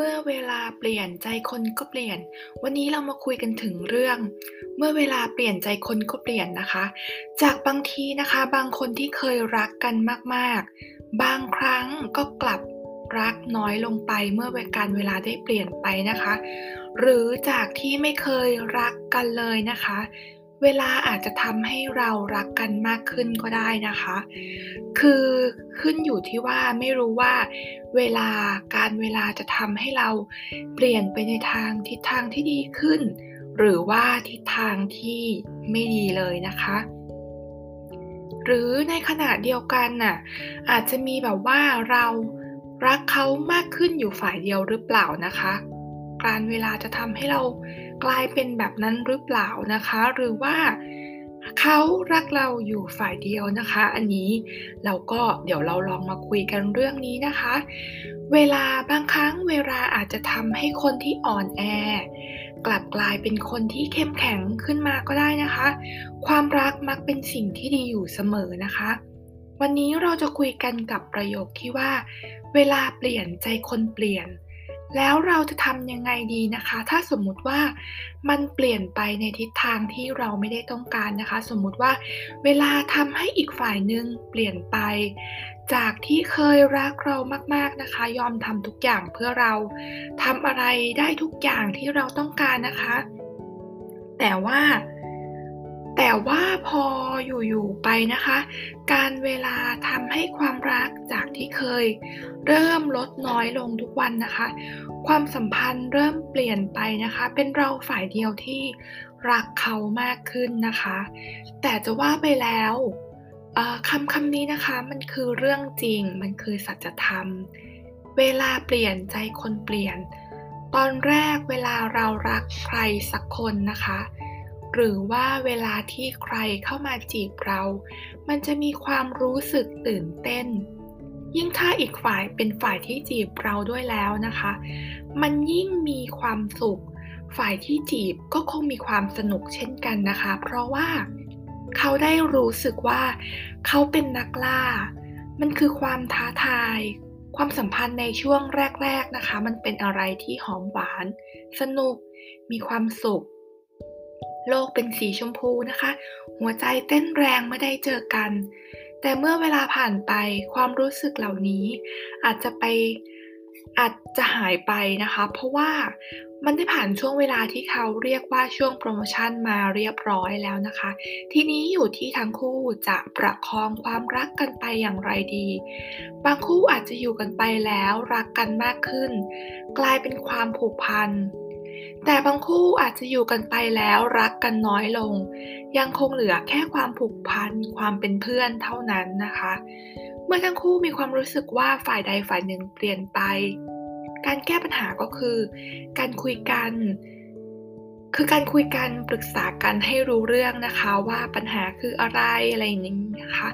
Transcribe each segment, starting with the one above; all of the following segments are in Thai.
มื่อเวลาเปลี่ยนใจคนก็เปลี่ยน วันนี้เรามาคุยกันถึงเรื่อง เมื่อเวลาเปลี่ยนใจคนก็เปลี่ยนนะคะ จากบางทีนะคะ บางคนที่เคยรักกันมากๆ บางครั้งก็กลับรักน้อยลงไปเมื่อการเวลาได้เปลี่ยนไปนะคะ หรือจากที่ไม่เคยรักกันเลยนะคะ เวลาอาจจะทำให้เรารักกันมากขึ้นก็ได้นะคะ คือขึ้นอยู่ที่ว่าไม่รู้ว่า เวลาการเวลาจะทำให้เราเปลี่ยนไปในทางทิศทางที่ดีขึ้น หรือว่าทิศทางที่ไม่ดีเลยนะคะ หรือในขณะเดียวกันน่ะอาจจะมีแบบว่าเรารักเขามากขึ้นอยู่ฝ่ายเดียวหรือเปล่านะคะ การเวลาจะทำให้เรากลายเป็นแบบนั้นหรือเปล่านะคะ หรือว่าเขารักเราอยู่ฝ่ายเดียวนะคะ อันนี้เราก็เดี๋ยวเราลองมาคุยกันเรื่องนี้นะคะ เวลาบางครั้งเวลาอาจจะทำให้คนที่อ่อนแอกลับกลายเป็นคนที่เข้มแข็งขึ้นมาก็ได้นะคะ ความรักมักเป็นสิ่งที่ดีอยู่เสมอนะคะ วันนี้เราจะคุยกันกับประโยคที่ว่า เวลาเปลี่ยนใจคนเปลี่ยน แล้วเราจะทำยังไงดีนะคะ ถ้าสมมุติว่ามันเปลี่ยนไปในทิศทางที่เราไม่ได้ต้องการนะคะ สมมุติว่าเวลาทำให้อีกฝ่ายหนึ่งเปลี่ยนไป จากที่เคยรักเรามากๆนะคะ ยอมทำทุกอย่างเพื่อเราทำอะไรได้ทุกอย่างที่เราต้องการนะคะ แต่ว่า แต่ว่าพออยู่ๆไปนะคะ การเวลาทำให้ความรักจากที่เคย เริ่มลดน้อยลงทุกวันนะคะ ความสัมพันธ์เริ่มเปลี่ยนไปนะคะ เป็นเราฝ่ายเดียวที่รักเขามากขึ้นนะคะ แต่จะว่าไปแล้วคำคำนี้นะคะมันคือเรื่องจริงมันคือสัจธรรม เวลาเปลี่ยนใจคนเปลี่ยน ตอนแรกเวลาเรารักใครสักคนนะคะ หรือว่าเวลาที่ใครเข้ามาจีบเรา มันจะมีความรู้สึกตื่นเต้น ยิ่งถ้าอีกฝ่ายเป็นฝ่ายที่จีบเราด้วยแล้วนะคะ มันยิ่งมีความสุข ฝ่ายที่จีบก็คงมีความสนุกเช่นกันนะคะ เพราะว่าเขาได้รู้สึกว่าเขาเป็นนักล่า มันคือความท้าทาย ความสัมพันธ์ในช่วงแรก ๆนะคะ มันเป็นอะไรที่หอมหวาน สนุก มีความสุข โลกเป็นสีชมพูนะคะ หัวใจเต้นแรงเมื่อได้เจอกัน แต่เมื่อเวลาผ่านไปความรู้สึกเหล่านี้ อาจจะไปอาจจะหายไปนะคะ เพราะว่ามันได้ผ่านช่วงเวลาที่เขาเรียกว่าช่วงโปรโมชั่นมาเรียบร้อยแล้วนะคะ ทีนี้อยู่ที่ทั้งคู่จะประคองความรักกันไปอย่างไรดี บางคู่อาจจะอยู่กันไปแล้วรักกันมากขึ้น กลายเป็นความผูกพัน แต่บางคู่อาจจะอยู่กันไปแล้วรักกันน้อยลง ยังคงเหลือแค่ความผูกพันความเป็นเพื่อนเท่านั้นนะคะ เมื่อทั้งคู่มีความรู้สึกว่าฝ่ายใดฝ่ายหนึ่งเปลี่ยนไป การแก้ปัญหาก็คือ การคุยกัน คือการคุยกันปรึกษากันให้รู้เรื่องนะคะว่าปัญหาคืออะไรอะไรอย่างนี้นะคะ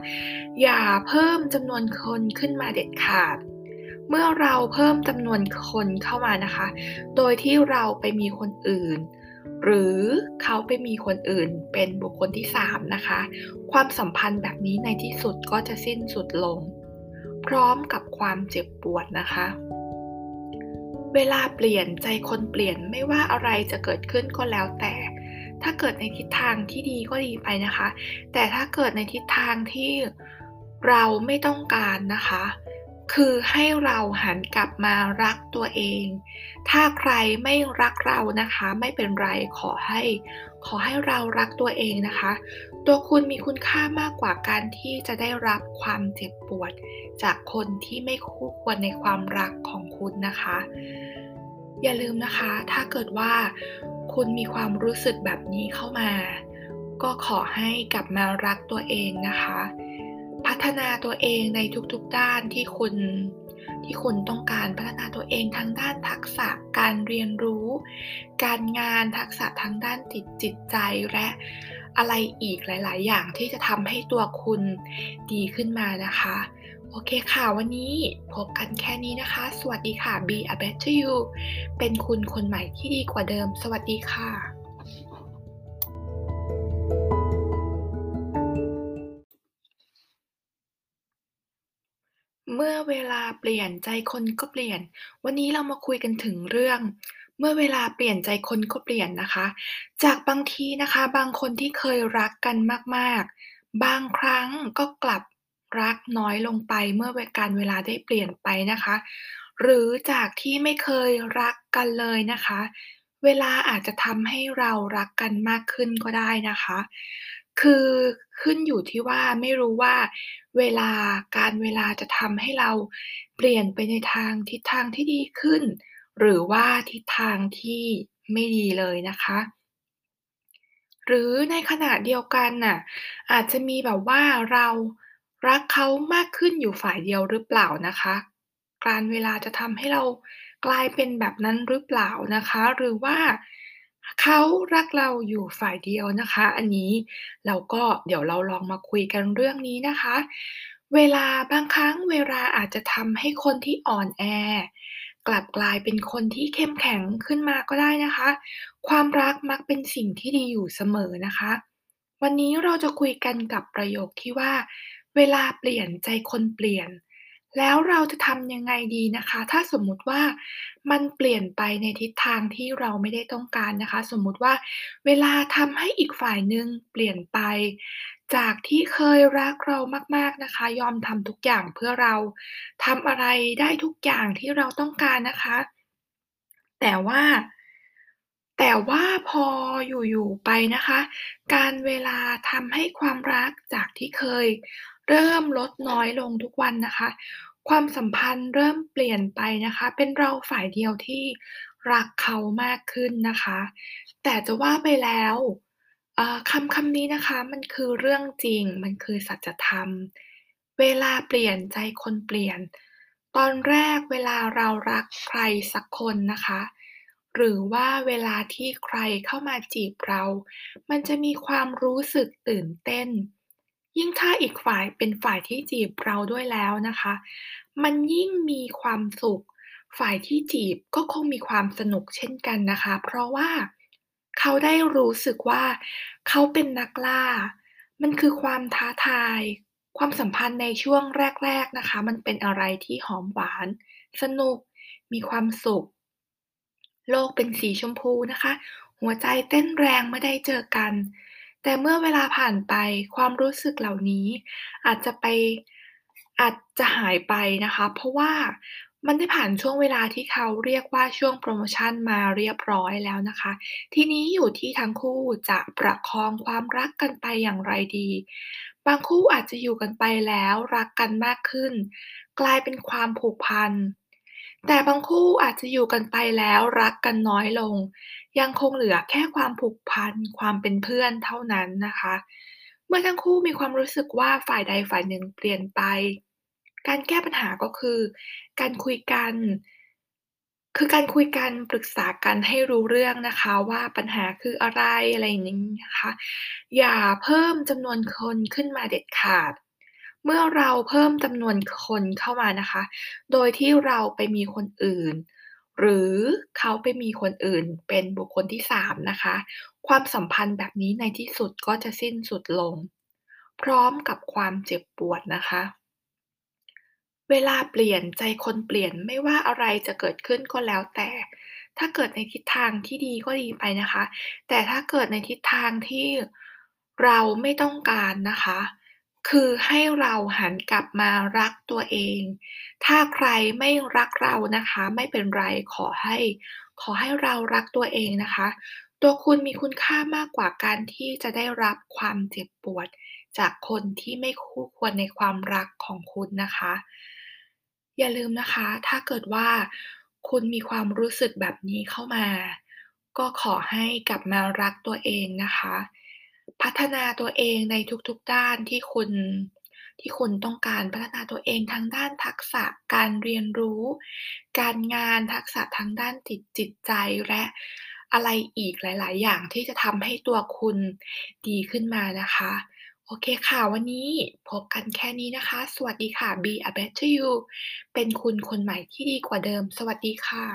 อย่าเพิ่มจำนวนคนขึ้นมาเด็ดขาด เมื่อเราเพิ่มจำนวนคนเข้ามานะคะ โดยที่เราไปมีคนอื่น หรือเขาไปมีคนอื่นเป็นบุคคลที่ 3 นะคะ ความสัมพันธ์แบบนี้ในที่สุดก็จะสิ้นสุดลง พร้อมกับความเจ็บปวดนะคะ เวลาเปลี่ยนใจคนเปลี่ยนไม่ว่าอะไรจะเกิดขึ้นก็แล้วแต่ ถ้าเกิดในทิศทางที่ดีก็ดีไปนะคะ แต่ถ้าเกิดในทิศทางที่เราไม่ต้องการนะคะ คือให้เราหันกลับมารักตัวเอง ถ้าใครไม่รักเรานะคะ ไม่เป็นไรขอให้ ขอให้เรารักตัวเองนะคะ ตัวคุณมีคุณค่ามากกว่าการที่จะได้รับความเจ็บปวด จากคนที่ไม่คู่ควรในความรักของคุณนะคะ อย่าลืมนะคะ ถ้าเกิดว่าคุณมีความรู้สึกแบบนี้เข้ามา ก็ขอให้กลับมารักตัวเองนะคะ ฒนาตัวเองในทุกๆด้านที่คุณที่คุณต้องการพัฒนาตัวเองทั้งด้านทักษะการเรียนรู้ การงานทักษะทั้งด้านจิตจิตใจและอะไรอีกหลาย ๆ อย่างที่จะทำให้ตัวคุณดีขึ้นมานะคะ โอเคค่ะวันนี้พบกันแค่นี้นะคะ สวัสดีค่ะ Be a better you เป็นคุณคนใหม่ที่ดีกว่าเดิม สวัสดีค่ะ เมื่อเวลาเปลี่ยนใจคนก็เปลี่ยน วันนี้เรามาคุยกันถึงเรื่อง เมื่อเวลาเปลี่ยนใจคนก็เปลี่ยนนะคะ จากบางทีนะคะ บางคนที่เคยรักกันมากๆ บางครั้งก็กลับรักน้อยลงไปเมื่อเวกาลเวลาได้เปลี่ยนไปนะคะ หรือจากที่ไม่เคยรักกันเลยนะคะ เวลาอาจจะทำให้เรารักกันมากขึ้นก็ได้นะคะ คือขึ้นอยู่ที่ว่าไม่รู้ว่าเวลา กาลเวลาจะทำให้เราเปลี่ยนไปในทางทิศทางที่ดีขึ้น หรือว่าทิศทางที่ไม่ดีเลยนะคะ หรือในขณะเดียวกันน่ะอาจจะมีแบบว่าเรารักเขามากขึ้นอยู่ฝ่ายเดียวหรือเปล่านะคะ กาลเวลาจะทำให้เรากลายเป็นแบบนั้นหรือเปล่านะคะ หรือว่า เขารักเราอยู่ฝ่ายเดียวนะคะ อันนี้เราก็เดี๋ยวเราลองมาคุยกันเรื่องนี้นะคะ เวลาบางครั้งเวลาอาจจะทำให้คนที่อ่อนแอกลับกลายเป็นคนที่เข้มแข็งขึ้นมาก็ได้นะคะ ความรักมักเป็นสิ่งที่ดีอยู่เสมอนะคะ วันนี้เราจะคุยกันกับประโยคที่ว่า เวลาเปลี่ยนใจคนเปลี่ยน แล้วเราจะทำยังไงดีนะคะ ถ้าสมมุติว่ามันเปลี่ยนไปในทิศทางที่เราไม่ได้ต้องการนะคะ สมมุติว่าเวลาทำให้อีกฝ่ายหนึ่งเปลี่ยนไป จากที่เคยรักเรามาก ๆนะคะ ยอมทำทุกอย่างเพื่อเราทำอะไรได้ทุกอย่างที่เราต้องการนะคะ แต่ว่าแต่ว่าพออยู่ ๆ ไปนะคะ กาลเวลาทำให้ความรักจากที่เคย เริ่มลดน้อยลงทุกวันนะคะ ความสัมพันธ์เริ่มเปลี่ยนไปนะคะ เป็นเราฝ่ายเดียวที่รักเขามากขึ้นนะคะ แต่จะว่าไปแล้วคำคำนี้นะคะมันคือเรื่องจริงมันคือสัจธรรม เวลาเปลี่ยนใจคนเปลี่ยน ตอนแรกเวลาเรารักใครสักคนนะคะ หรือว่าเวลาที่ใครเข้ามาจีบเรา มันจะมีความรู้สึกตื่นเต้น ยิ่งถ้าอีกฝ่ายเป็นฝ่ายที่จีบเราด้วยแล้วนะคะ มันยิ่งมีความสุข ฝ่ายที่จีบก็คงมีความสนุกเช่นกันนะคะ เพราะว่าเขาได้รู้สึกว่าเขาเป็นนักล่า มันคือความท้าทาย ความสัมพันธ์ในช่วงแรก ๆนะคะ มันเป็นอะไรที่หอมหวาน สนุก มีความสุข โลกเป็นสีชมพูนะคะ หัวใจเต้นแรงเมื่อได้เจอกัน แต่เมื่อเวลาผ่านไปความรู้สึกเหล่านี้อาจจะไปอาจจะหายไปนะคะ เพราะว่ามันได้ผ่านช่วงเวลาที่เขาเรียกว่าช่วงโพรโมชั่นมาเรียบร้อยแล้วนะคะ ทีนี้อยู่ที่ทั้งคู่จะประคองความรักกันไปอย่างไรดี บางคู่อาจจะอยู่กันไปแล้วรักกันมากขึ้น กลายเป็นความผูกพันแต่บางคู่อาจจะอยู่กันไปแล้วรักกันน้อยลง ยังคงเหลือแค่ความผูกพันความเป็นเพื่อนเท่านั้นนะคะ เมื่อทั้งคู่มีความรู้สึกว่าฝ่ายใดฝ่ายหนึ่งเปลี่ยนไป การแก้ปัญหาก็คือ การคุยกัน คือการคุยกันปรึกษากันให้รู้เรื่องนะคะว่าปัญหาคืออะไรอะไรอย่างนี้นะคะอย่าเพิ่มจำนวนคนขึ้นมาเด็ดขาดเมื่อเราเพิ่มจำนวนคนเข้ามานะคะ โดยที่เราไปมีคนอื่น หรือเขาไปมีคนอื่นเป็นบุคคลที่3นะคะ ความสัมพันธ์แบบนี้ในที่สุดก็จะสิ้นสุดลง พร้อมกับความเจ็บปวดนะคะ เวลาเปลี่ยนใจคนเปลี่ยนไม่ว่าอะไรจะเกิดขึ้นก็แล้วแต่ ถ้าเกิดในทิศทางที่ดีก็ดีไปนะคะ แต่ถ้าเกิดในทิศทางที่เราไม่ต้องการนะคะ คือให้เราหันกลับมารักตัวเอง ถ้าใครไม่รักเรานะคะ ไม่เป็นไรขอให้ ขอให้เรารักตัวเองนะคะ ตัวคุณมีคุณค่ามากกว่าการที่จะได้รับความเจ็บปวด จากคนที่ไม่คู่ควรในความรักของคุณนะคะ อย่าลืมนะคะ ถ้าเกิดว่า คุณมีความรู้สึกแบบนี้เข้ามา ก็ขอให้กลับมารักตัวเองนะคะ พัฒนาตัวเองในทุกๆด้านที่คุณที่คุณต้องการพัฒนาตัวเองทางด้านทักษะการเรียนรู้ การงานทักษะทางด้านจิตจิตใจและอะไรอีกหลาย ๆ อย่างที่จะทำให้ตัวคุณดีขึ้นมานะคะ โอเคค่ะ วันนี้พบกันแค่นี้นะคะ สวัสดีค่ะ Be a better you เป็นคุณคนใหม่ที่ดีกว่าเดิม สวัสดีค่ะ